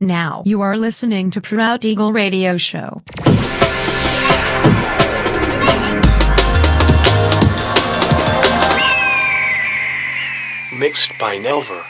Now you are listening to Proud Eagle Radio Show. Mixed by Nelver.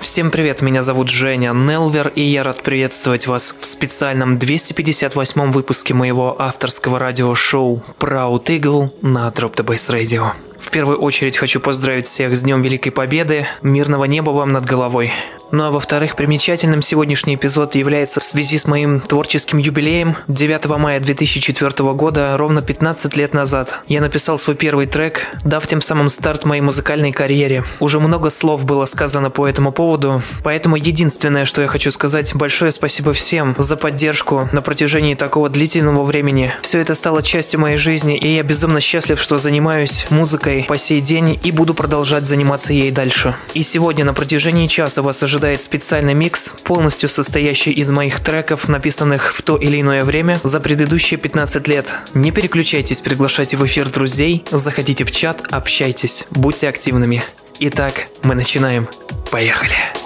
Всем привет, меня зовут Женя Нелвер, и я рад приветствовать вас в специальном 258 выпуске моего авторского радиошоу Proud Eagle на Drop the Bass Radio. В первую очередь хочу поздравить всех с Днем Великой Победы, мирного неба вам над головой. Ну а во-вторых, примечательным сегодняшний эпизод является в связи с моим творческим юбилеем. 9 мая 2004 года, ровно 15 лет назад, я написал свой первый трек, дав тем самым старт моей музыкальной карьере. Уже много слов было сказано по этому поводу, поэтому единственное, что я хочу сказать, большое спасибо всем за поддержку на протяжении такого длительного времени. Все это стало частью моей жизни, и я безумно счастлив, что занимаюсь музыкой по сей день и буду продолжать заниматься ей дальше. И сегодня на протяжении часа вас ожидает ожидает специальный микс, полностью состоящий из моих треков, написанных в то или иное время за предыдущие 15 лет. Не переключайтесь, приглашайте в эфир друзей, заходите в чат, общайтесь, будьте активными. Итак, мы начинаем. Поехали!